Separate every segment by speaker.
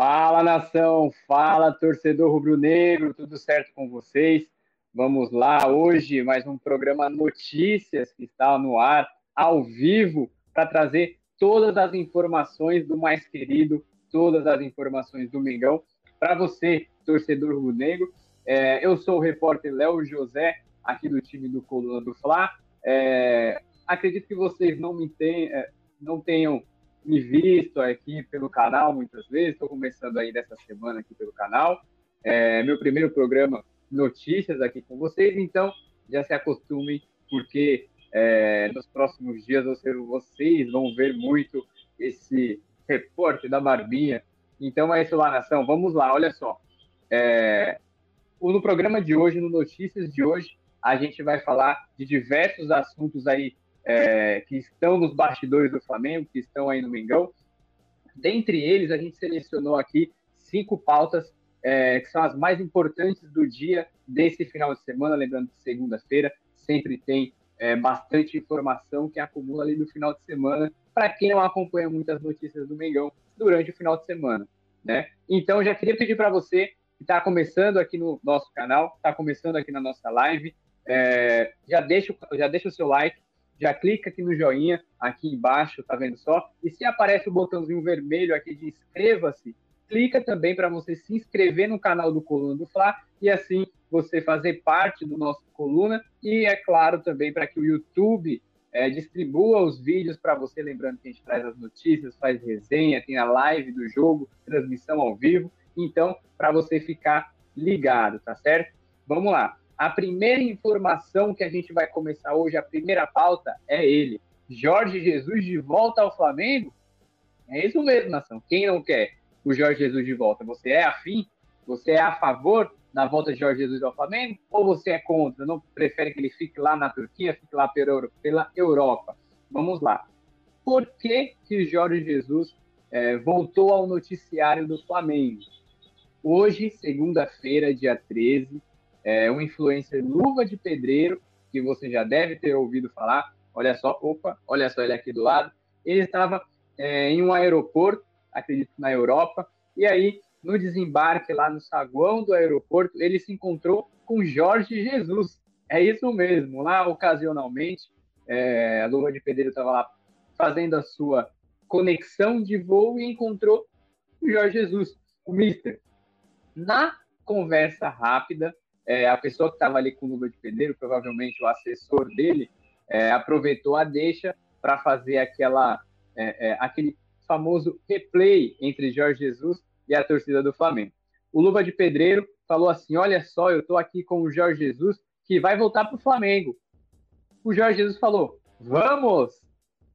Speaker 1: Fala nação, fala torcedor rubro-negro, tudo certo com vocês? Vamos lá, hoje mais um programa Notícias que está no ar, ao vivo, para trazer todas as informações do mais querido, todas as informações do Mengão, para você, torcedor rubro-negro. É, eu sou o repórter Léo José, aqui do time do Coluna do Fla. É, acredito que vocês não me tenham, é, não tenham me visto aqui pelo canal muitas vezes, estou começando aí dessa semana aqui pelo canal. É meu primeiro programa notícias aqui com vocês, então já se acostumem, porque é, nos próximos dias vocês vão ver muito esse repórter da Barbinha. Então é isso lá, nação. Vamos lá, olha só. É, no programa de hoje, no Notícias de hoje, a gente vai falar de diversos assuntos aí é, que estão nos bastidores do Flamengo, que estão aí no Mengão. Dentre eles, a gente selecionou aqui cinco pautas é, que são as mais importantes do dia desse final de semana. Lembrando que segunda-feira sempre tem é, bastante informação que acumula ali no final de semana, para quem não acompanha muitas notícias do Mengão durante o final de semana. Né? Então, já queria pedir para você que está começando aqui no nosso canal, está começando aqui na nossa live, é, já, deixa, já deixa o seu like, já clica aqui no joinha, aqui embaixo, tá vendo só? E se aparece o botãozinho vermelho aqui de inscreva-se, clica também para você se inscrever no canal do Coluna do Fla e assim você fazer parte do nosso Coluna e, é claro, também para que o YouTube é, distribua os vídeos para você, lembrando que a gente traz as notícias, faz resenha, tem a live do jogo, transmissão ao vivo, então, para você ficar ligado, tá certo? Vamos lá. A primeira informação que a gente vai começar hoje, a primeira pauta, é ele. Jorge Jesus de volta ao Flamengo? É isso mesmo, nação. Quem não quer o Jorge Jesus de volta? Você é afim? Você é a favor da volta de Jorge Jesus ao Flamengo? Ou você é contra? Não prefere que ele fique lá na Turquia, fique lá pela Europa? Vamos lá. Por que, que Jorge Jesus é, voltou ao noticiário do Flamengo? Hoje, segunda-feira, dia 13, é, um influencer luva de pedreiro, que você já deve ter ouvido falar. Olha só, opa, olha só ele aqui do lado. Ele estava é, em um aeroporto, acredito na Europa, e aí, no desembarque lá no saguão do aeroporto, ele se encontrou com Jorge Jesus. É isso mesmo, lá ocasionalmente, é, a luva de pedreiro estava lá fazendo a sua conexão de voo e encontrou o Jorge Jesus, o Mister. Na conversa rápida, é, a pessoa que estava ali com luva de pedreiro, provavelmente o assessor dele, é, aproveitou a deixa para fazer aquela, é, é, aquele famoso replay entre Jorge Jesus e a torcida do Flamengo. O Luva de Pedreiro falou assim: Olha só, eu estou aqui com o Jorge Jesus, que vai voltar para o Flamengo. O Jorge Jesus falou: Vamos!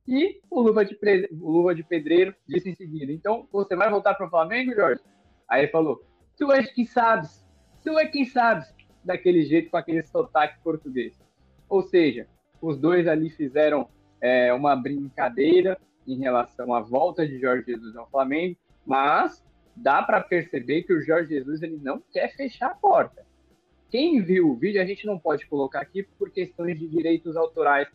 Speaker 1: E o Luva, de, o Luva de Pedreiro disse em seguida: Então, você vai voltar para o Flamengo, Jorge? Aí ele falou: Tu és que sabes, tu é quem sabes daquele jeito, com aquele sotaque português. Ou seja, os dois ali fizeram é, uma brincadeira em relação à volta de Jorge Jesus ao Flamengo, mas dá para perceber que o Jorge Jesus ele não quer fechar a porta. Quem viu o vídeo, a gente não pode colocar aqui por questões de direitos autorais.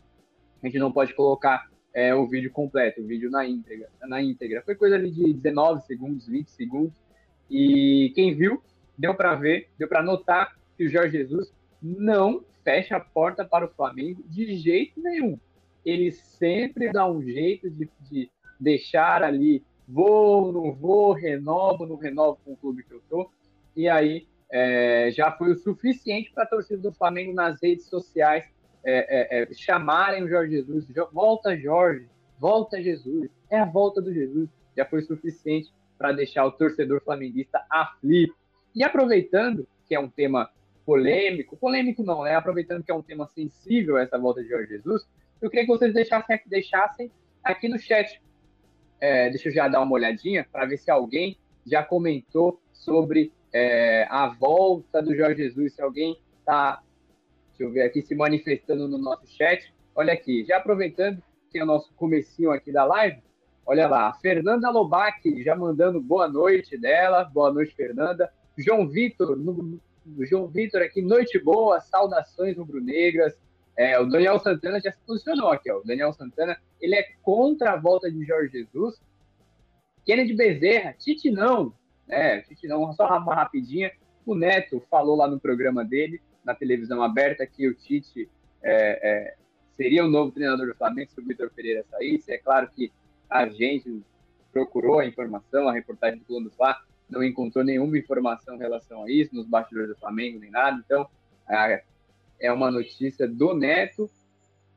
Speaker 1: A gente não pode colocar é, o vídeo completo, o vídeo na íntegra, na íntegra. Foi coisa ali de 19 segundos, 20 segundos. E quem viu, deu para ver, deu para notar que o Jorge Jesus não fecha a porta para o Flamengo de jeito nenhum. Ele sempre dá um jeito de, de deixar ali, vou, não vou, renovo, não renovo com o clube que eu tô. E aí é, já foi o suficiente para a torcida do Flamengo nas redes sociais é, é, é, chamarem o Jorge Jesus, volta Jorge, volta Jesus, é a volta do Jesus. Já foi suficiente para deixar o torcedor flamenguista aflito. E aproveitando que é um tema polêmico, polêmico não, né? Aproveitando que é um tema sensível essa volta de Jorge Jesus, eu queria que vocês deixassem, deixassem aqui no chat. É, deixa eu já dar uma olhadinha para ver se alguém já comentou sobre é, a volta do Jorge Jesus, se alguém está, deixa eu ver aqui, se manifestando no nosso chat. Olha aqui, já aproveitando que é o nosso comecinho aqui da live, olha lá, Fernanda Lobac já mandando boa noite dela, boa noite, Fernanda. João Vitor, no, João Vitor aqui, noite boa, saudações rubro-negras. É, o Daniel Santana já se posicionou aqui, ó. O Daniel Santana, ele é contra a volta de Jorge Jesus. Kennedy Bezerra, Tite não. É, Tite não, só uma rapidinha. O Neto falou lá no programa dele, na televisão aberta, que o Tite é, é, seria o novo treinador do Flamengo se o Vitor Pereira saísse. É claro que a gente procurou a informação, a reportagem do Plano do não encontrou nenhuma informação em relação a isso, nos bastidores do Flamengo, nem nada. Então, é uma notícia do Neto,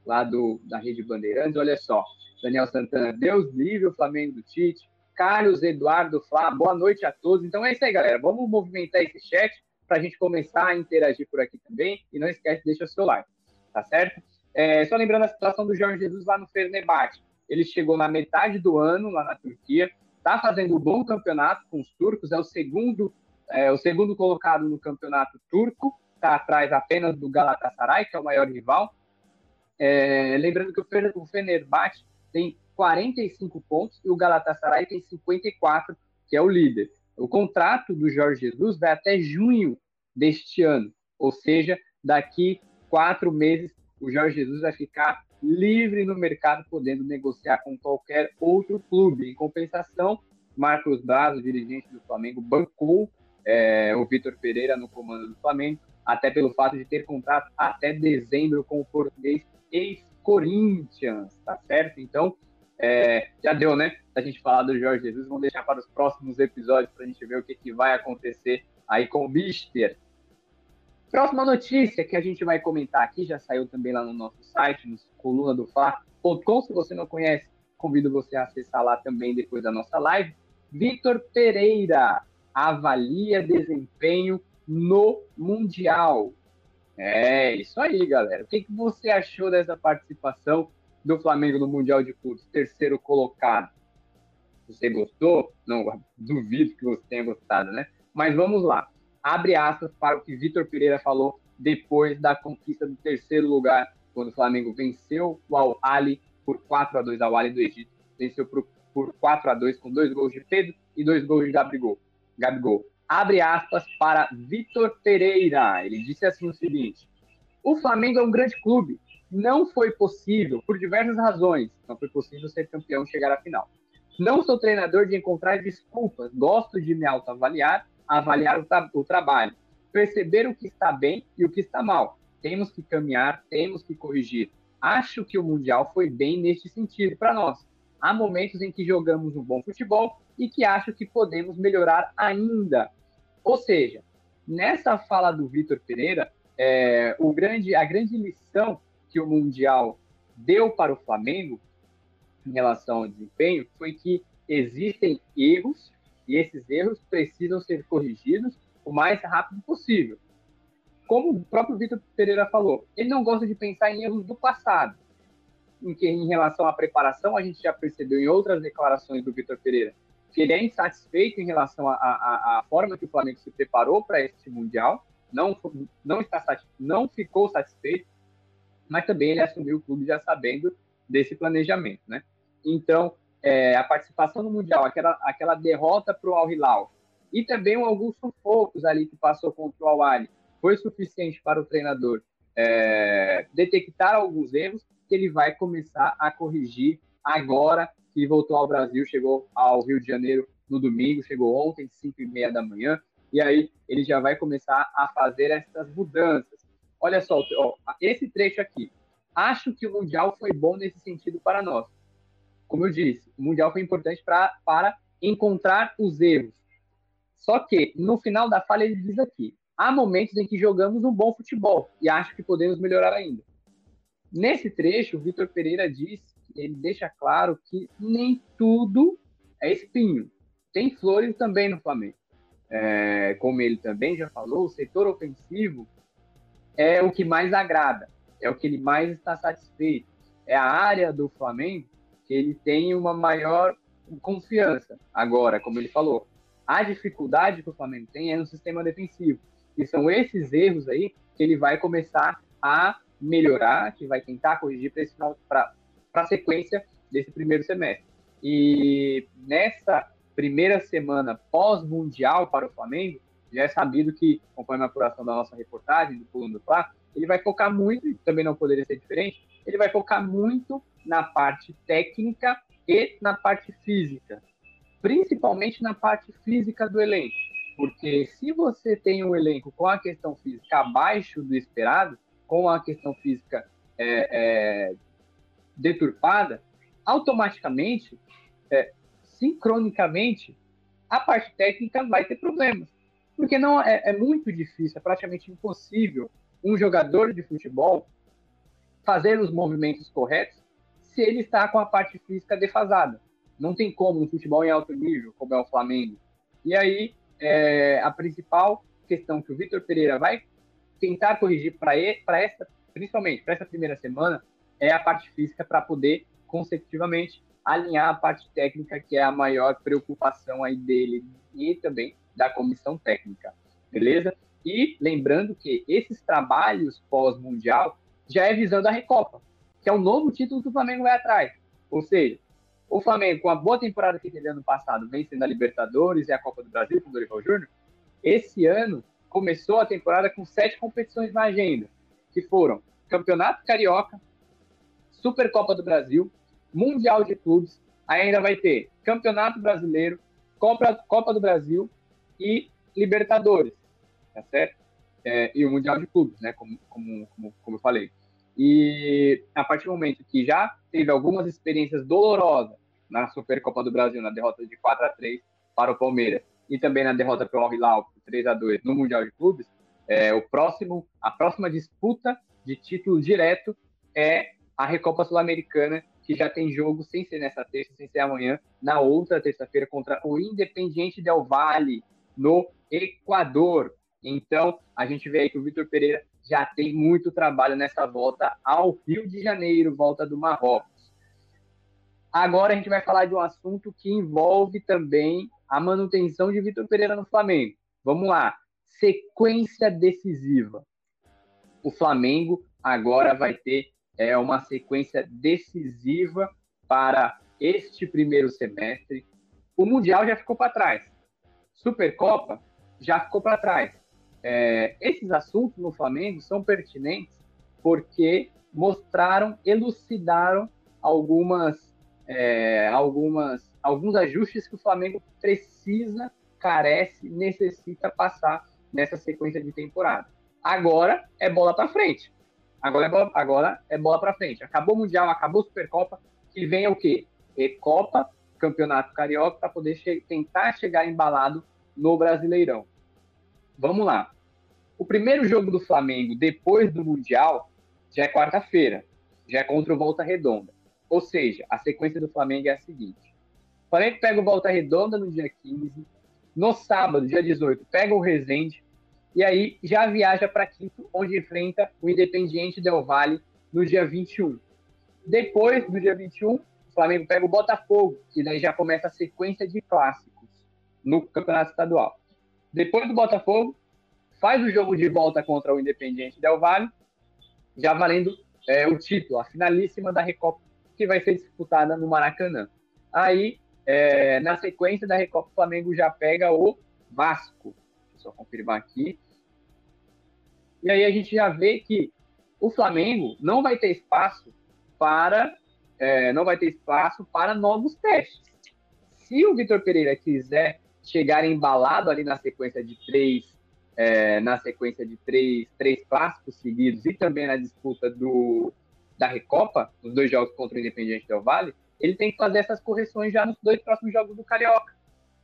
Speaker 1: lá do, da Rede Bandeirantes. Olha só, Daniel Santana, Deus livre o Flamengo do Tite. Carlos Eduardo Flá, boa noite a todos. Então é isso aí, galera. Vamos movimentar esse chat para a gente começar a interagir por aqui também. E não esquece, deixa o seu like, tá certo? É, só lembrando a situação do Jorge Jesus lá no Fernebate. Ele chegou na metade do ano lá na Turquia, está fazendo um bom campeonato com os turcos, é o segundo, é, o segundo colocado no campeonato turco, está atrás apenas do Galatasaray, que é o maior rival. É, lembrando que o Fenerbahçe tem 45 pontos e o Galatasaray tem 54, que é o líder. O contrato do Jorge Jesus vai até junho deste ano, ou seja, daqui quatro meses o Jorge Jesus vai ficar livre no mercado, podendo negociar com qualquer outro clube. Em compensação, Marcos Braz, dirigente do Flamengo, bancou é, o Vitor Pereira no comando do Flamengo, até pelo fato de ter contrato até dezembro com o português ex-Corinthians, tá certo? Então, é, já deu, né? A gente falar do Jorge Jesus, vamos deixar para os próximos episódios para a gente ver o que, que vai acontecer aí com o Mister. Próxima notícia que a gente vai comentar aqui, já saiu também lá no nosso site, no coluna do Fla.com. Se você não conhece, convido você a acessar lá também depois da nossa live. Vitor Pereira avalia desempenho no Mundial. É, isso aí, galera. O que, que você achou dessa participação do Flamengo no Mundial de Clubes, terceiro colocado? Você gostou? Não, duvido que você tenha gostado, né? Mas vamos lá abre aspas para o que Vitor Pereira falou depois da conquista do terceiro lugar, quando o Flamengo venceu o Al-Ali por 4 a 2 ao Ali do Egito. Venceu por, por 4 a 2 com dois gols de Pedro e dois gols de Gabigol. Gabigol. Abre aspas para Vitor Pereira. Ele disse assim o seguinte: O Flamengo é um grande clube. Não foi possível, por diversas razões, não foi possível ser campeão e chegar à final. Não sou treinador de encontrar desculpas, gosto de me autoavaliar avaliar o, tra o trabalho, perceber o que está bem e o que está mal. Temos que caminhar, temos que corrigir. Acho que o Mundial foi bem neste sentido para nós. Há momentos em que jogamos um bom futebol e que acho que podemos melhorar ainda. Ou seja, nessa fala do Vitor Pereira, é, o grande, a grande lição que o Mundial deu para o Flamengo em relação ao desempenho foi que existem erros e esses erros precisam ser corrigidos o mais rápido possível. Como o próprio Vitor Pereira falou, ele não gosta de pensar em erros do passado, em que em relação à preparação a gente já percebeu em outras declarações do Vitor Pereira que ele é insatisfeito em relação à forma que o Flamengo se preparou para este mundial, não não está não ficou satisfeito, mas também ele assumiu o clube já sabendo desse planejamento, né? Então é, a participação no Mundial, aquela, aquela derrota para o Al Hilal, e também alguns sufocos ali que passou contra o Al Ali, foi suficiente para o treinador é, detectar alguns erros que ele vai começar a corrigir agora que voltou ao Brasil, chegou ao Rio de Janeiro no domingo, chegou ontem, 5 e meia da manhã, e aí ele já vai começar a fazer essas mudanças. Olha só, ó, esse trecho aqui. Acho que o Mundial foi bom nesse sentido para nós como eu disse, o Mundial foi importante pra, para encontrar os erros. Só que, no final da fala, ele diz aqui: há momentos em que jogamos um bom futebol e acho que podemos melhorar ainda. Nesse trecho, o Vitor Pereira diz, ele deixa claro que nem tudo é espinho. Tem flores também no Flamengo. É, como ele também já falou, o setor ofensivo é o que mais agrada, é o que ele mais está satisfeito. É a área do Flamengo ele tem uma maior confiança. Agora, como ele falou, a dificuldade que o Flamengo tem é no sistema defensivo. E são esses erros aí que ele vai começar a melhorar, que vai tentar corrigir para a sequência desse primeiro semestre. E nessa primeira semana pós-mundial para o Flamengo, já é sabido que, conforme a apuração da nossa reportagem, do Pulo do Fla, ele vai focar muito, e também não poderia ser diferente, ele vai focar muito na parte técnica e na parte física. principalmente na parte física do elenco. Porque se você tem um elenco com a questão física abaixo do esperado, com a questão física é, é, deturpada, automaticamente, é, sincronicamente, a parte técnica vai ter problemas. Porque não é, é muito difícil, é praticamente impossível um jogador de futebol fazer os movimentos corretos se ele está com a parte física defasada. Não tem como um futebol em alto nível, como é o Flamengo. E aí, é, a principal questão que o Vitor Pereira vai tentar corrigir para essa, principalmente para essa primeira semana, é a parte física para poder consecutivamente alinhar a parte técnica, que é a maior preocupação aí dele e também da comissão técnica, beleza? E lembrando que esses trabalhos pós-mundial já é visando a Recopa, que é o novo título que o Flamengo vai atrás. Ou seja, o Flamengo, com a boa temporada que teve ano passado, vencendo a Libertadores e a Copa do Brasil com o Dorival Júnior, esse ano começou a temporada com sete competições na agenda, que foram Campeonato Carioca, Supercopa do Brasil, Mundial de Clubes, ainda vai ter Campeonato Brasileiro, Copa, Copa do Brasil e Libertadores, tá certo? É, e o Mundial de Clubes, né, como, como, como, como eu falei. E a partir do momento que já teve algumas experiências dolorosas na Supercopa do Brasil, na derrota de 4 a 3 para o Palmeiras, e também na derrota para o Al Hilal 3 a 2 no Mundial de Clubes, é, o próximo, a próxima disputa de título direto é a Recopa Sul-Americana, que já tem jogo sem ser nessa terça, sem ser amanhã, na outra terça-feira contra o Independiente Del Valle, no Equador. Então, a gente vê aí que o Vitor Pereira já tem muito trabalho nessa volta ao Rio de Janeiro, volta do Marrocos. Agora a gente vai falar de um assunto que envolve também a manutenção de Vitor Pereira no Flamengo. Vamos lá. Sequência decisiva. O Flamengo agora vai ter é, uma sequência decisiva para este primeiro semestre. O Mundial já ficou para trás. Supercopa já ficou para trás. É, esses assuntos no Flamengo são pertinentes porque mostraram, elucidaram algumas, é, algumas, alguns ajustes que o Flamengo precisa, carece, necessita passar nessa sequência de temporada. Agora é bola para frente. Agora é bola, agora é bola para frente. Acabou o Mundial, acabou a Supercopa, que vem o quê? Recopa, Campeonato Carioca, para poder che tentar chegar embalado no Brasileirão. Vamos lá. O primeiro jogo do Flamengo depois do Mundial já é quarta-feira, já é contra o Volta Redonda. Ou seja, a sequência do Flamengo é a seguinte: o Flamengo pega o Volta Redonda no dia 15, no sábado, dia 18, pega o Resende, e aí já viaja para Quito, onde enfrenta o Independiente Del Valle no dia 21. Depois, no dia 21, o Flamengo pega o Botafogo, e daí já começa a sequência de clássicos no Campeonato Estadual. Depois do Botafogo, faz o jogo de volta contra o Independiente Del Valle, já valendo é, o título, a finalíssima da Recopa, que vai ser disputada no Maracanã. Aí, é, na sequência da Recopa, o Flamengo já pega o Vasco. Deixa eu só confirmar aqui. E aí a gente já vê que o Flamengo não vai ter espaço para é, não vai ter espaço para novos testes. Se o Vitor Pereira quiser chegar embalado ali na sequência de três, é, na sequência de três, três clássicos seguidos e também na disputa do, da Recopa, nos dois jogos contra o Independiente Del Vale, ele tem que fazer essas correções já nos dois próximos jogos do Carioca,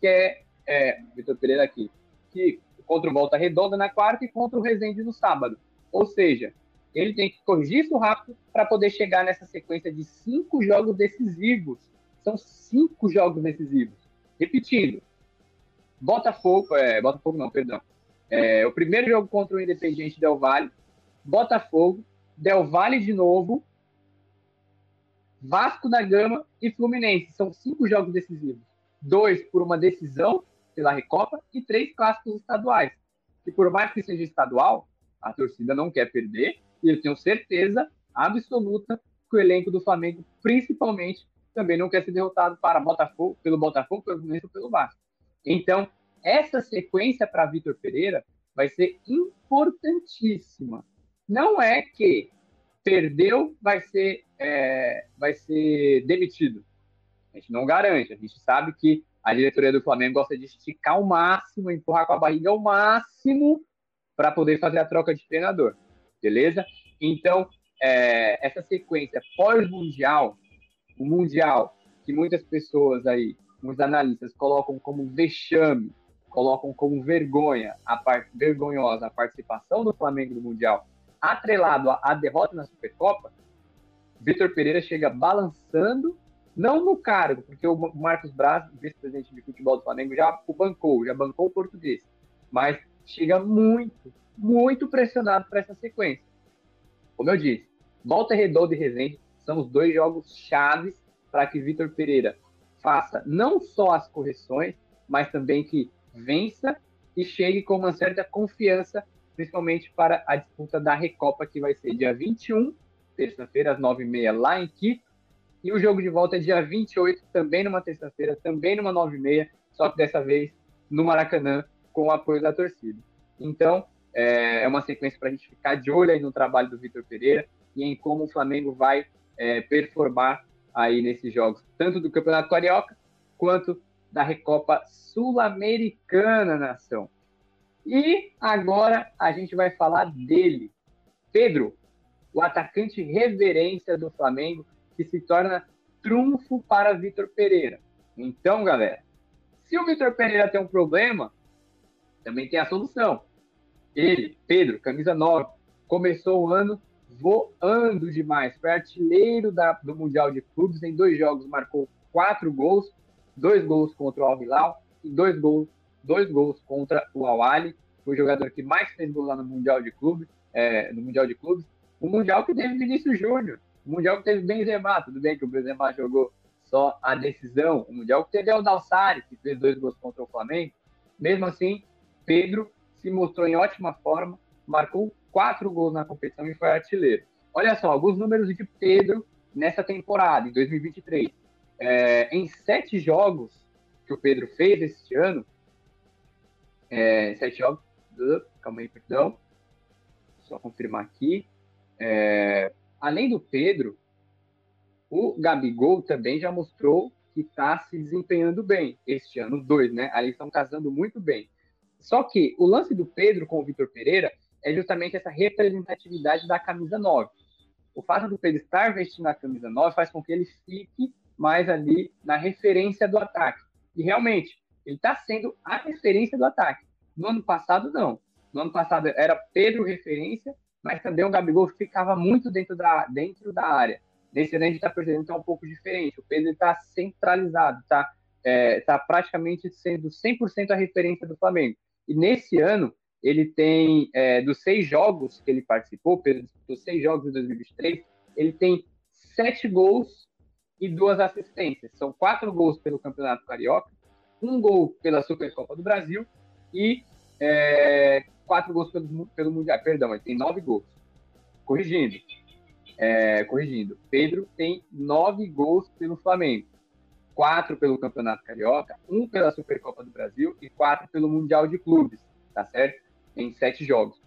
Speaker 1: que é, é Vitor Pereira aqui, que contra o Volta Redonda na quarta e contra o Resende no sábado. Ou seja, ele tem que corrigir isso rápido para poder chegar nessa sequência de cinco jogos decisivos. São cinco jogos decisivos. Repetindo, Botafogo, é, Botafogo não, perdão. É, o primeiro jogo contra o Independiente Del Valle, Botafogo, Del Valle de novo, Vasco da Gama e Fluminense. São cinco jogos decisivos. Dois por uma decisão pela Recopa e três clássicos estaduais. E por mais que seja estadual, a torcida não quer perder e eu tenho certeza absoluta que o elenco do Flamengo, principalmente, também não quer ser derrotado para Botafogo, pelo Botafogo, pelo Fluminense ou pelo Vasco. Então, essa sequência para Vitor Pereira vai ser importantíssima. Não é que perdeu, vai ser, é, vai ser demitido. A gente não garante. A gente sabe que a diretoria do Flamengo gosta de esticar ao máximo, empurrar com a barriga ao máximo para poder fazer a troca de treinador, beleza? Então, é, essa sequência pós-mundial, o mundial, que muitas pessoas aí, muitos analistas colocam como vexame, colocam como vergonha, a parte vergonhosa a participação do Flamengo no mundial, atrelado à derrota na Supercopa, Vitor Pereira chega balançando, não no cargo, porque o Marcos Braz, vice-presidente de futebol do Flamengo, já o bancou, já bancou o português, mas chega muito, muito pressionado para essa sequência. Como eu disse, Volta Redonda e Resende são os dois jogos chaves para que Vitor Pereira faça não só as correções, mas também que vença e chegue com uma certa confiança, principalmente para a disputa da Recopa, que vai ser dia 21, terça-feira, às 9h30, lá em Quito. E o jogo de volta é dia 28, também numa terça-feira, também numa 9h30, só que dessa vez no Maracanã, com o apoio da torcida. Então, é, é uma sequência para a gente ficar de olho aí no trabalho do Vitor Pereira e em como o Flamengo vai é, performar aí nesses jogos, tanto do Campeonato Carioca quanto da Recopa Sul-Americana, nação. E agora a gente vai falar dele, Pedro, o atacante reverência do Flamengo, que se torna trunfo para Vitor Pereira. Então, galera, se o Vitor Pereira tem um problema, também tem a solução. Ele, Pedro, camisa 9, começou o ano voando demais. Foi artilheiro da, do Mundial de Clubes. Em dois jogos marcou quatro gols, dois gols contra o Al Hilal e dois gols, dois gols contra o Al Ali. Foi o jogador que mais fez gol lá no Mundial de Clubes. É, no Mundial de Clubes. O Mundial que teve Vinícius Júnior. O Mundial que teve Benzema. Tudo bem que o Benzema jogou só a decisão. O Mundial que teve o Dalsari, que fez dois gols contra o Flamengo. Mesmo assim, Pedro se mostrou em ótima forma, marcou quatro gols na competição e foi artilheiro. Olha só, alguns números de Pedro nessa temporada, em 2023. É, em sete jogos que o Pedro fez este ano, é, sete jogos, calma aí, perdão, só confirmar aqui. É, além do Pedro, o Gabigol também já mostrou que está se desempenhando bem este ano, dois, né? Ali estão casando muito bem. Só que o lance do Pedro com o Vitor Pereira é justamente essa representatividade da camisa 9. O fato do Pedro estar vestindo a camisa 9 faz com que ele fique mais ali na referência do ataque. E realmente, ele está sendo a referência do ataque. No ano passado, não. No ano passado era Pedro referência, mas também o Gabigol ficava muito dentro da, dentro da área. Nesse ano a gente está percebendo que é um pouco diferente. O Pedro está centralizado, está é, tá praticamente sendo 100% a referência do Flamengo. E nesse ano, ele tem, é, dos seis jogos que ele participou, dos seis jogos de 2023, ele tem sete gols e duas assistências. São quatro gols pelo Campeonato Carioca, um gol pela Supercopa do Brasil e é, quatro gols pelo, pelo Mundial. Perdão, ele tem nove gols. Corrigindo. É, corrigindo. Pedro tem nove gols pelo Flamengo. Quatro pelo Campeonato Carioca, um pela Supercopa do Brasil e quatro pelo Mundial de Clubes, tá certo? Em sete jogos.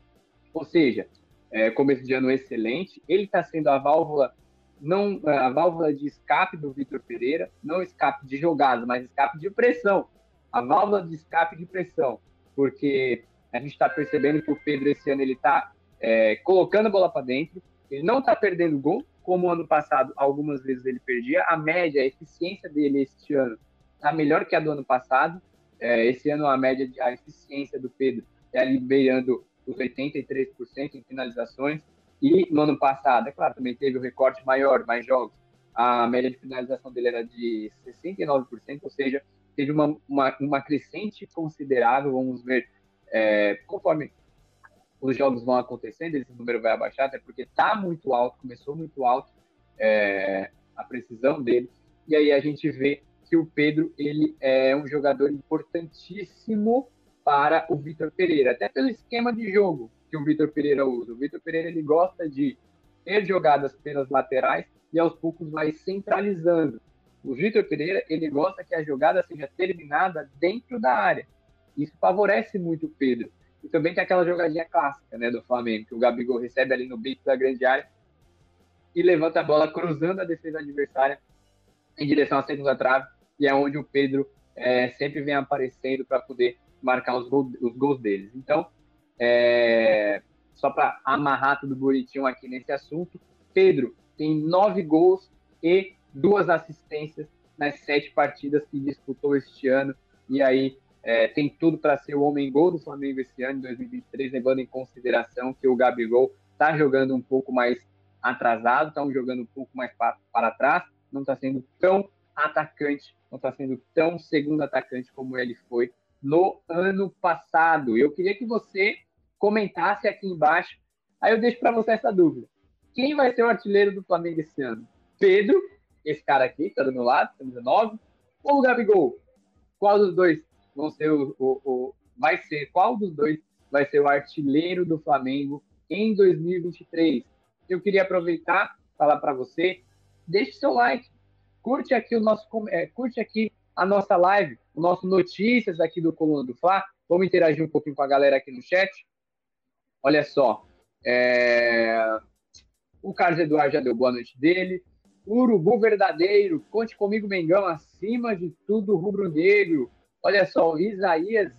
Speaker 1: Ou seja, é, começo de ano excelente. Ele está sendo a válvula não a válvula de escape do Vitor Pereira, não escape de jogada, mas escape de pressão. A válvula de escape de pressão, porque a gente está percebendo que o Pedro esse ano ele está é, colocando a bola para dentro, ele não está perdendo gol, como ano passado algumas vezes ele perdia. A média, a eficiência dele este ano está melhor que a do ano passado. É, esse ano a média, a eficiência do Pedro é ali beirando os 83% em finalizações. E no ano passado, é claro, também teve o um recorte maior, mais jogos. A média de finalização dele era de 69%, ou seja, teve uma, uma, uma crescente considerável. Vamos ver é, conforme os jogos vão acontecendo, esse número vai abaixar, até porque está muito alto, começou muito alto é, a precisão dele. E aí a gente vê que o Pedro ele é um jogador importantíssimo para o Vitor Pereira, até pelo esquema de jogo que o Vitor Pereira usa. O Vitor Pereira ele gosta de ter jogadas pelas laterais e aos poucos vai centralizando. O Vitor Pereira ele gosta que a jogada seja terminada dentro da área. Isso favorece muito o Pedro. E também tem aquela jogadinha clássica né, do Flamengo, que o Gabigol recebe ali no bico da grande área e levanta a bola cruzando a defesa adversária em direção à segunda trave, e é onde o Pedro é, sempre vem aparecendo para poder marcar os, os, gols deles. Então, é, só para amarrar tudo bonitinho aqui nesse assunto, Pedro tem nove gols e duas assistências nas sete partidas que disputou este ano. E aí é, tem tudo para ser o homem gol do Flamengo esse ano, em 2023, levando em consideração que o Gabigol está jogando um pouco mais atrasado, está jogando um pouco mais para, para trás, não está sendo tão atacante, não está sendo tão segundo atacante como ele foi no ano passado. Eu queria que você comentasse aqui embaixo, aí eu deixo para você essa dúvida. Quem vai ser o artilheiro do Flamengo esse ano? Pedro, esse cara aqui, está do meu lado, camisa 9, ou o Gabigol? Qual dos dois vão ser o, o, o, vai ser qual dos dois vai ser o artilheiro do Flamengo em 2023. Eu queria aproveitar falar para você, deixe seu like, curte aqui o nosso é, curte aqui a nossa live, o nosso notícias aqui do Coluna do Fla. Vamos interagir um pouquinho com a galera aqui no chat. Olha só, é... o Carlos Eduardo já deu boa noite dele. Urubu verdadeiro, conte comigo, Mengão, acima de tudo rubro-negro. Olha só, o Isaías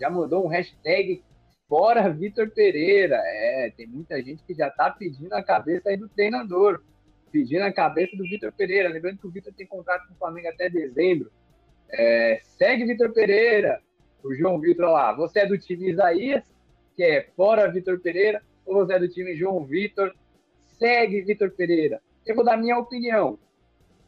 Speaker 1: já mandou um hashtag fora Vitor Pereira. É, tem muita gente que já tá pedindo a cabeça aí do treinador, pedindo a cabeça do Vitor Pereira. Lembrando que o Vitor tem contrato com o Flamengo até dezembro. É, segue Vitor Pereira, o João Vitor lá. Você é do time Isaías, que é fora Vitor Pereira, ou você é do time João Vitor? Segue Vitor Pereira. Eu vou dar minha opinião.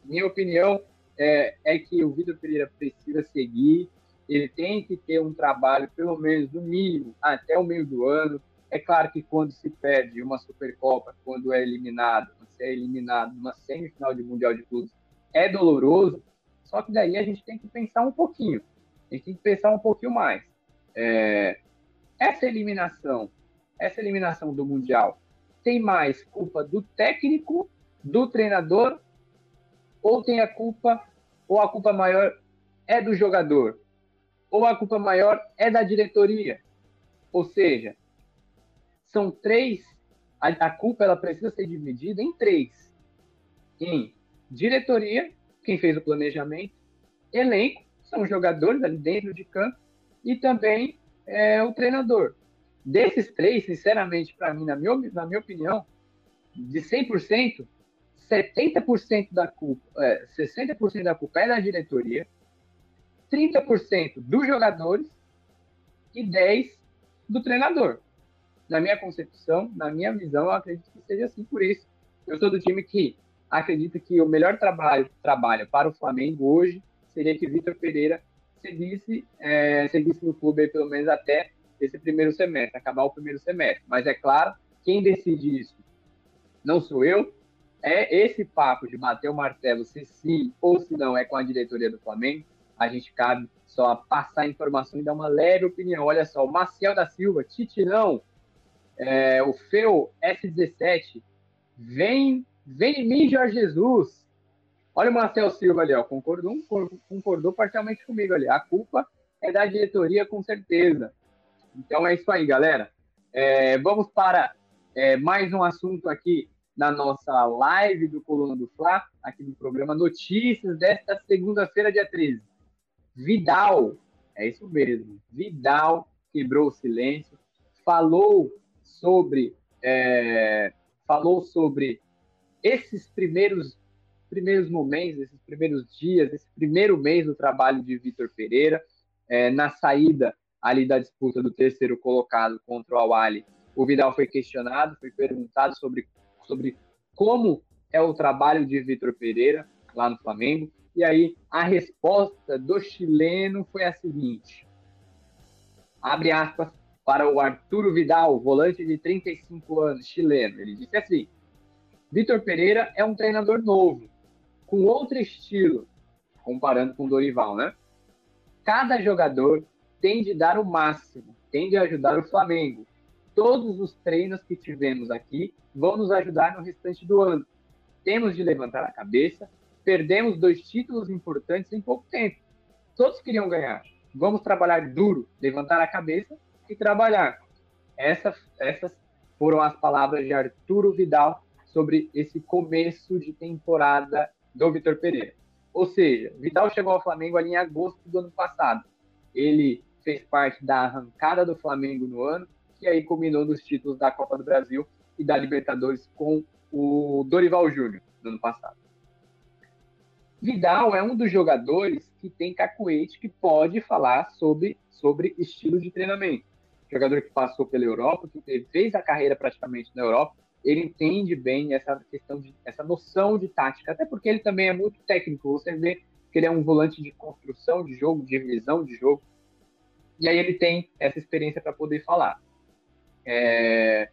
Speaker 1: Minha opinião é, é que o Vitor Pereira precisa seguir, ele tem que ter um trabalho, pelo menos no mínimo, até o meio do ano. É claro que quando se perde uma Supercopa, quando é eliminado, se é eliminado numa semifinal de Mundial de Clubes, é doloroso, só que daí a gente tem que pensar um pouquinho, a gente tem que pensar um pouquinho mais. É, essa eliminação, essa eliminação do Mundial, tem mais culpa do técnico, do treinador ou tem a culpa, ou a culpa maior é do jogador, ou a culpa maior é da diretoria. Ou seja, são três, a, a culpa ela precisa ser dividida em três. Em diretoria, quem fez o planejamento, elenco, são os jogadores ali dentro de campo, e também é, o treinador. Desses três, sinceramente, para mim, na minha, na minha opinião, de 100%, 70% da culpa, é, 60% da culpa é da diretoria, 30% dos jogadores e 10% do treinador. Na minha concepção, na minha visão, eu acredito que seja assim por isso. Eu sou do time que acredita que o melhor trabalho, trabalho para o Flamengo hoje seria que Vitor Pereira seguisse, é, seguisse no clube aí, pelo menos até esse primeiro semestre, acabar o primeiro semestre. Mas é claro, quem decide isso não sou eu, é esse papo de bater o martelo se sim ou se não é com a diretoria do Flamengo, a gente cabe só passar a informação e dar uma leve opinião. Olha só, o Maciel da Silva, Titirão, é, o Feu S17, vem, vem em mim, Jorge Jesus. Olha o Marcel Silva ali, ó, concordou, concordou parcialmente comigo ali. A culpa é da diretoria, com certeza. Então é isso aí, galera. É, vamos para é, mais um assunto aqui na nossa live do Coluna do Fla, aqui no programa Notícias desta segunda-feira, dia 13. Vidal, é isso mesmo, Vidal quebrou o silêncio, falou sobre é, falou sobre esses primeiros primeiros momentos, esses primeiros dias, esse primeiro mês do trabalho de Vitor Pereira, é, na saída ali da disputa do terceiro colocado contra o Awali, o Vidal foi questionado, foi perguntado sobre sobre como é o trabalho de Vitor Pereira lá no Flamengo. E aí a resposta do chileno foi a seguinte: abre aspas para o Arturo Vidal, volante de 35 anos, chileno. Ele disse assim: Vitor Pereira é um treinador novo, com outro estilo, comparando com o Dorival, né? Cada jogador tem de dar o máximo, tem de ajudar o Flamengo. Todos os treinos que tivemos aqui vão nos ajudar no restante do ano. Temos de levantar a cabeça. Perdemos dois títulos importantes em pouco tempo. Todos queriam ganhar. Vamos trabalhar duro, levantar a cabeça e trabalhar. Essas, essas foram as palavras de Arturo Vidal sobre esse começo de temporada do Vitor Pereira. Ou seja, Vidal chegou ao Flamengo ali em agosto do ano passado. Ele fez parte da arrancada do Flamengo no ano, que aí culminou nos títulos da Copa do Brasil e da Libertadores com o Dorival Júnior no ano passado. Vidal é um dos jogadores que tem cacuete que pode falar sobre, sobre estilo de treinamento. Jogador que passou pela Europa, que fez a carreira praticamente na Europa, ele entende bem essa questão de essa noção de tática, até porque ele também é muito técnico. Você vê que ele é um volante de construção de jogo, de visão de jogo, e aí ele tem essa experiência para poder falar. É...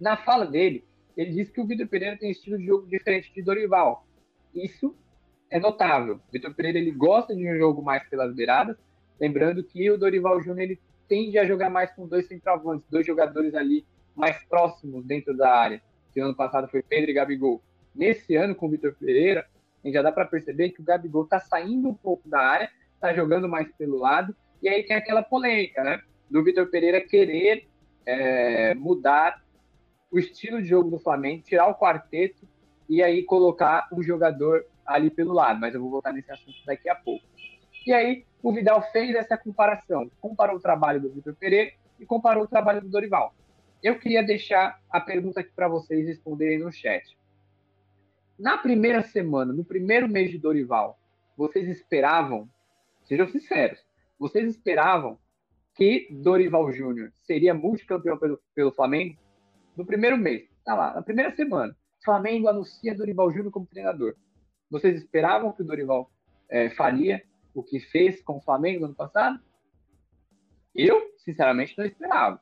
Speaker 1: Na fala dele, ele disse que o Vitor Pereira tem estilo de jogo diferente de Dorival. Isso é notável. Vitor Pereira ele gosta de um jogo mais pelas beiradas, lembrando que o Dorival Júnior ele tende a jogar mais com dois centroavantes, dois jogadores ali mais próximos dentro da área. Que ano passado foi Pedro e Gabigol. Nesse ano com o Vitor Pereira, a gente já dá para perceber que o Gabigol está saindo um pouco da área, está jogando mais pelo lado, e aí tem aquela polêmica, né? Do Vitor Pereira querer é, mudar o estilo de jogo do Flamengo, tirar o quarteto e aí colocar um jogador ali pelo lado, mas eu vou voltar nesse assunto daqui a pouco. E aí o Vidal fez essa comparação, comparou o trabalho do Vitor Pereira e comparou o trabalho do Dorival. Eu queria deixar a pergunta aqui para vocês responderem no chat. Na primeira semana, no primeiro mês de Dorival, vocês esperavam, sejam sinceros, vocês esperavam que Dorival Júnior seria multicampeão pelo, pelo Flamengo? No primeiro mês, tá lá, na primeira semana, Flamengo anuncia Dorival Júnior como treinador. Vocês esperavam que o Dorival é, faria o que fez com o Flamengo no ano passado? Eu, sinceramente, não esperava.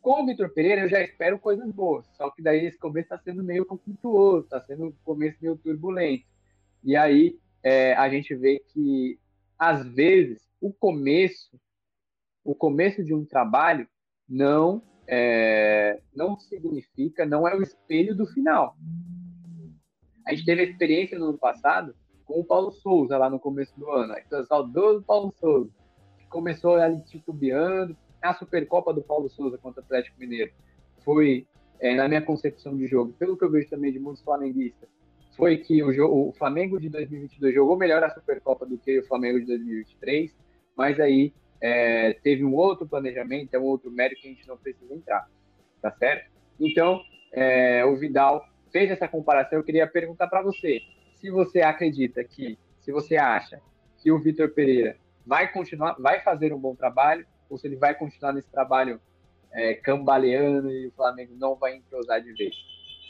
Speaker 1: Com o Vitor Pereira, eu já espero coisas boas. Só que daí esse começo está sendo meio conflituoso, está sendo um começo meio turbulento. E aí é, a gente vê que, às vezes, o começo, o começo de um trabalho não é, não significa, não é o espelho do final. A gente teve a experiência no ano passado com o Paulo Souza, lá no começo do ano. Então, saudoso Paulo Souza, que começou ali titubeando. A Supercopa do Paulo Souza contra o Atlético Mineiro foi, é, na minha concepção de jogo, pelo que eu vejo também de muitos flamenguistas, foi que o, jogo, o Flamengo de 2022 jogou melhor a Supercopa do que o Flamengo de 2023, mas aí é, teve um outro planejamento, é um outro mérito que a gente não precisa entrar, tá certo? Então, é, o Vidal fez essa comparação, eu queria perguntar para você, se você acredita que, se você acha que o Vitor Pereira vai continuar, vai fazer um bom trabalho, ou se ele vai continuar nesse trabalho é, cambaleando e o Flamengo não vai entrosar de vez,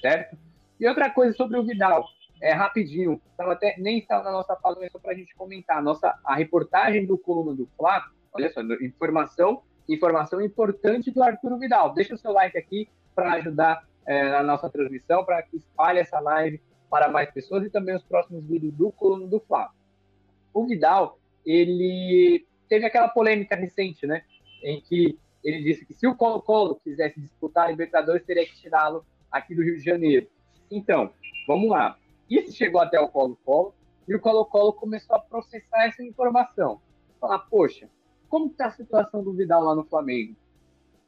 Speaker 1: certo? E outra coisa sobre o Vidal, é rapidinho, tava até, nem estava na nossa pauta, mas só para a gente comentar, nossa, a reportagem do Coluna do Flávio, olha só, informação, informação importante do Arturo Vidal. Deixa o seu like aqui para ajudar é, na nossa transmissão, para que espalhe essa live para mais pessoas e também os próximos vídeos do Colono do Flávio. O Vidal, ele teve aquela polêmica recente, né, em que ele disse que se o Colo-Colo quisesse disputar a Libertadores, teria que tirá-lo aqui do Rio de Janeiro. Então, vamos lá. Isso chegou até o Colo-Colo e o Colo-Colo começou a processar essa informação. Falar, poxa, como está a situação do Vidal lá no Flamengo?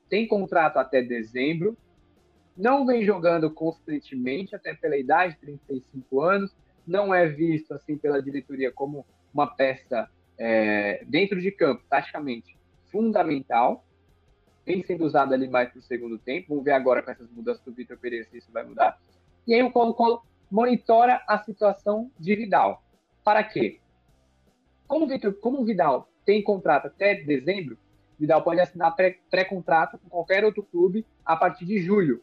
Speaker 1: Tem contrato até dezembro, não vem jogando constantemente, até pela idade, 35 anos, não é visto assim pela diretoria como uma peça é, dentro de campo, taticamente fundamental, vem sendo usado ali mais para o segundo tempo. Vamos ver agora com essas mudanças do Vitor Pereira se isso vai mudar. E aí o Colo-Colo monitora a situação de Vidal. Para quê? Como, Victor, como o Vidal tem contrato até dezembro, Vidal pode assinar pré-contrato com qualquer outro clube a partir de julho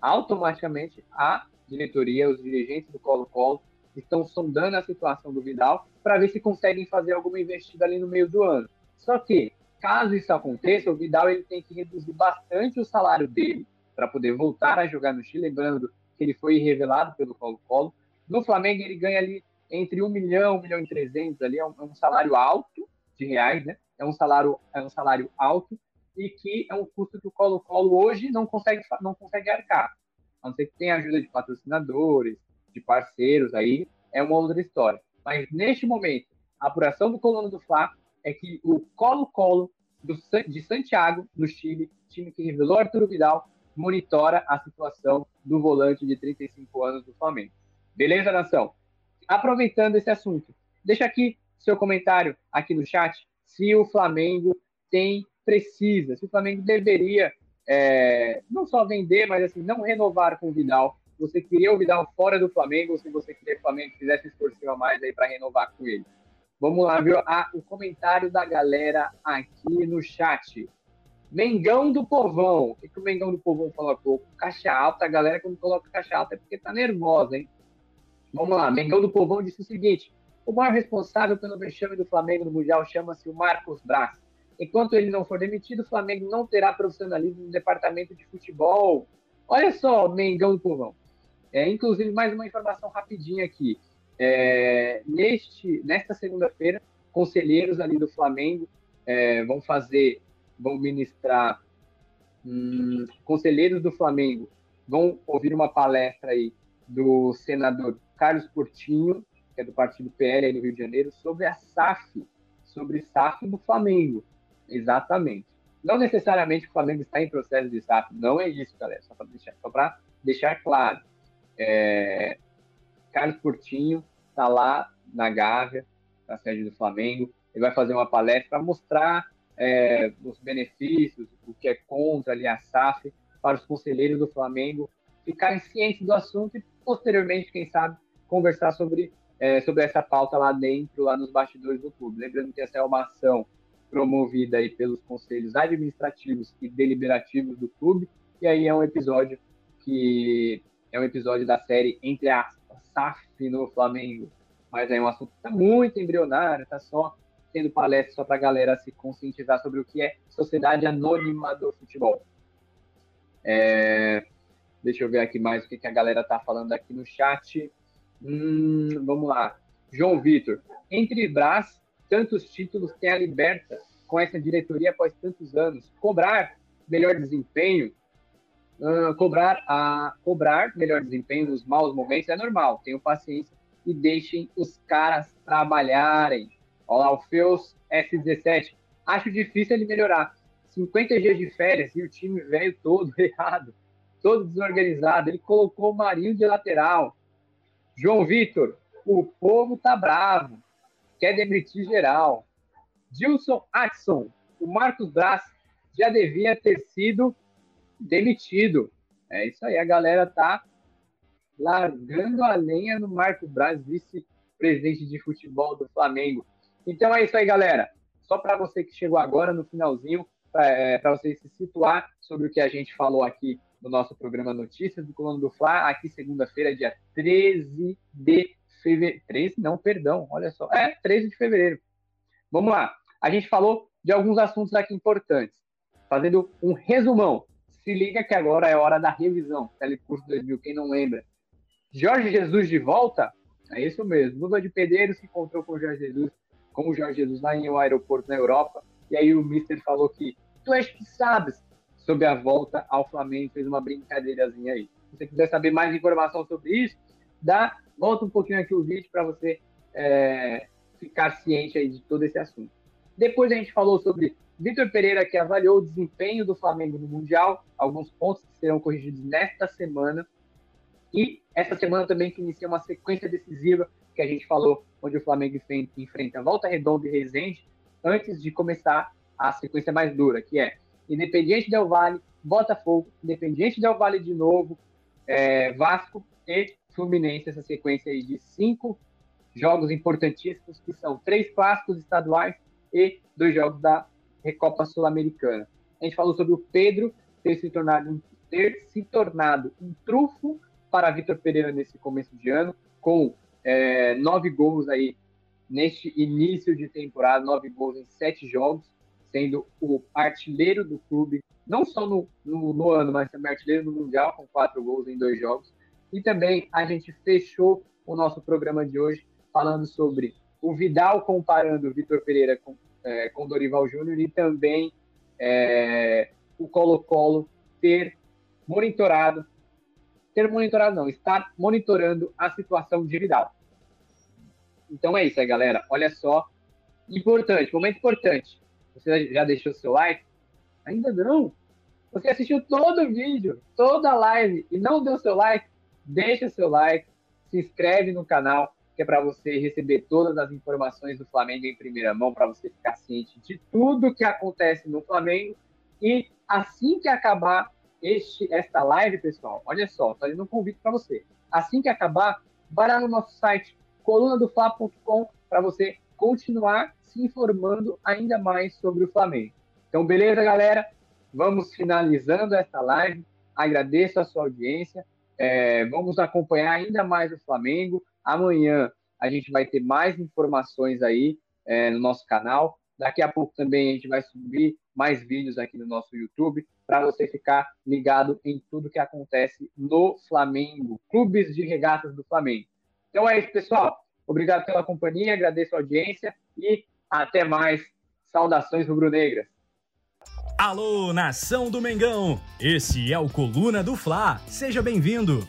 Speaker 1: automaticamente a diretoria, os dirigentes do Colo-Colo estão sondando a situação do Vidal para ver se conseguem fazer alguma investida ali no meio do ano. Só que, caso isso aconteça, o Vidal ele tem que reduzir bastante o salário dele para poder voltar a jogar no Chile, lembrando que ele foi revelado pelo Colo-Colo. No Flamengo ele ganha ali entre 1 milhão, 1 milhão e 300 ali, é um, é um salário alto de reais, né? É um salário, é um salário alto e que é um custo que o Colo-Colo hoje não consegue, não consegue arcar. A não ser que tenha ajuda de patrocinadores, de parceiros, aí é uma outra história. Mas neste momento, a apuração do colono do Fla é que o Colo-Colo de Santiago, no Chile, time que revelou Arturo Vidal, monitora a situação do volante de 35 anos do Flamengo. Beleza, nação? aproveitando esse assunto, deixa aqui seu comentário aqui no chat se o Flamengo tem, precisa, se o Flamengo deveria é, não só vender, mas assim, não renovar com o Vidal. Você queria o Vidal fora do Flamengo, ou se você queria que o Flamengo fizesse esforço a mais aí para renovar com ele. Vamos lá, viu? Ah, o comentário da galera aqui no chat. Mengão do Povão. O que, que o Mengão do Povão colocou? Caixa alta. A galera, quando coloca caixa alta, é porque tá nervosa, hein? Vamos lá. Mengão do Povão disse o seguinte: o maior responsável pelo vexame do Flamengo no Mundial chama-se o Marcos Braz. Enquanto ele não for demitido, o Flamengo não terá profissionalismo no departamento de futebol. Olha só, Mengão do Povão. É, inclusive, mais uma informação rapidinha aqui. É, neste, nesta segunda-feira, conselheiros ali do Flamengo é, vão fazer, vão ministrar, hum, conselheiros do Flamengo vão ouvir uma palestra aí do senador Carlos Portinho, que é do partido PL aí no Rio de Janeiro, sobre a SAF, sobre SAF do Flamengo. Exatamente. Não necessariamente o Flamengo está em processo de SAF, não é isso, galera, só para deixar, deixar claro. É, Carlos Portinho está lá na Gávea, na sede do Flamengo. Ele vai fazer uma palestra para mostrar é, os benefícios, o que é contra ali a SAF, para os conselheiros do Flamengo ficarem cientes do assunto e, posteriormente, quem sabe, conversar sobre, é, sobre essa pauta lá dentro, lá nos bastidores do clube. Lembrando que essa é uma ação promovida aí pelos conselhos administrativos e deliberativos do clube, e aí é um episódio que é um episódio da série Entre aspas, SAF no Flamengo. Mas é um assunto que está muito embrionário, está só tendo palestra só para a galera se conscientizar sobre o que é sociedade anônima do futebol. É, deixa eu ver aqui mais o que, que a galera está falando aqui no chat. Hum, vamos lá. João Vitor. Entre Brás, tantos títulos tem a Liberta com essa diretoria após tantos anos. Cobrar melhor desempenho uh, cobrar, a, cobrar melhor desempenho nos maus momentos é normal. Tenham paciência e deixem os caras trabalharem. Olha lá, o Feus S17. Acho difícil ele melhorar. 50 dias de férias e o time velho todo errado, todo desorganizado. Ele colocou o Marinho de lateral. João Vitor, o povo tá bravo. Quer demitir geral. Gilson Axon, o Marcos Braz já devia ter sido demitido. É isso aí, a galera tá largando a lenha no Marco Braz, vice-presidente de futebol do Flamengo. Então é isso aí, galera. Só para você que chegou agora no finalzinho, para é, você se situar sobre o que a gente falou aqui no nosso programa Notícias do Coluna do Fla, aqui segunda-feira, dia 13 de fevereiro. 13? Não, perdão, olha só. É, 13 de fevereiro. Vamos lá. A gente falou de alguns assuntos aqui importantes. Fazendo um resumão. Se liga que agora é hora da revisão. Telecurso 2000, quem não lembra. Jorge Jesus de volta? É isso mesmo. Luva de Pedreiro se encontrou com o Jorge Jesus, com o Jorge Jesus lá em um aeroporto na Europa. E aí o Mister falou que tu és que sabes sobre a volta ao Flamengo. Fez uma brincadeirazinha aí. Se você quiser saber mais informação sobre isso, dá, volta um pouquinho aqui o vídeo para você é, ficar ciente aí de todo esse assunto. Depois a gente falou sobre Vitor Pereira, que avaliou o desempenho do Flamengo no Mundial, alguns pontos que serão corrigidos nesta semana. E essa semana também que inicia uma sequência decisiva que a gente falou, onde o Flamengo enfrenta Volta Redonda e Resende, antes de começar a sequência mais dura, que é Independiente Del Vale, Botafogo, Independiente Del Vale de novo, é, Vasco e Fluminense, essa sequência aí de cinco jogos importantíssimos, que são três clássicos estaduais e dois jogos da Recopa Sul-Americana. A gente falou sobre o Pedro ter se tornado, ter se tornado um trufo para Vitor Pereira nesse começo de ano, com é, nove gols aí neste início de temporada, nove gols em sete jogos, sendo o artilheiro do clube, não só no, no, no ano, mas também artilheiro no Mundial, com quatro gols em dois jogos. E também a gente fechou o nosso programa de hoje falando sobre o Vidal comparando o Vitor Pereira com é, com Dorival Júnior e também é, o Colo-Colo ter monitorado, ter monitorado não, estar monitorando a situação de Vidal. Então é isso aí, galera. Olha só, importante, momento importante. Você já deixou seu like? Ainda não? Você assistiu todo o vídeo, toda a live e não deu seu like? Deixa seu like, se inscreve no canal, que é para você receber todas as informações do Flamengo em primeira mão, para você ficar ciente de tudo que acontece no Flamengo. E assim que acabar este, esta live, pessoal, olha só, estou fazendo um convite para você. Assim que acabar, vai lá no nosso site colunadofla.com para você continuar se informando ainda mais sobre o Flamengo. Então, beleza, galera? Vamos finalizando esta live. Agradeço a sua audiência. É, vamos acompanhar ainda mais o Flamengo. Amanhã a gente vai ter mais informações aí é, no nosso canal. Daqui a pouco também a gente vai subir mais vídeos aqui no nosso YouTube para você ficar ligado em tudo que acontece no Flamengo, clubes de regatas do Flamengo. Então é isso, pessoal. Obrigado pela companhia, agradeço a audiência e até mais. Saudações rubro-negras.
Speaker 2: Alô, nação do Mengão! Esse é o Coluna do Fla. Seja bem-vindo.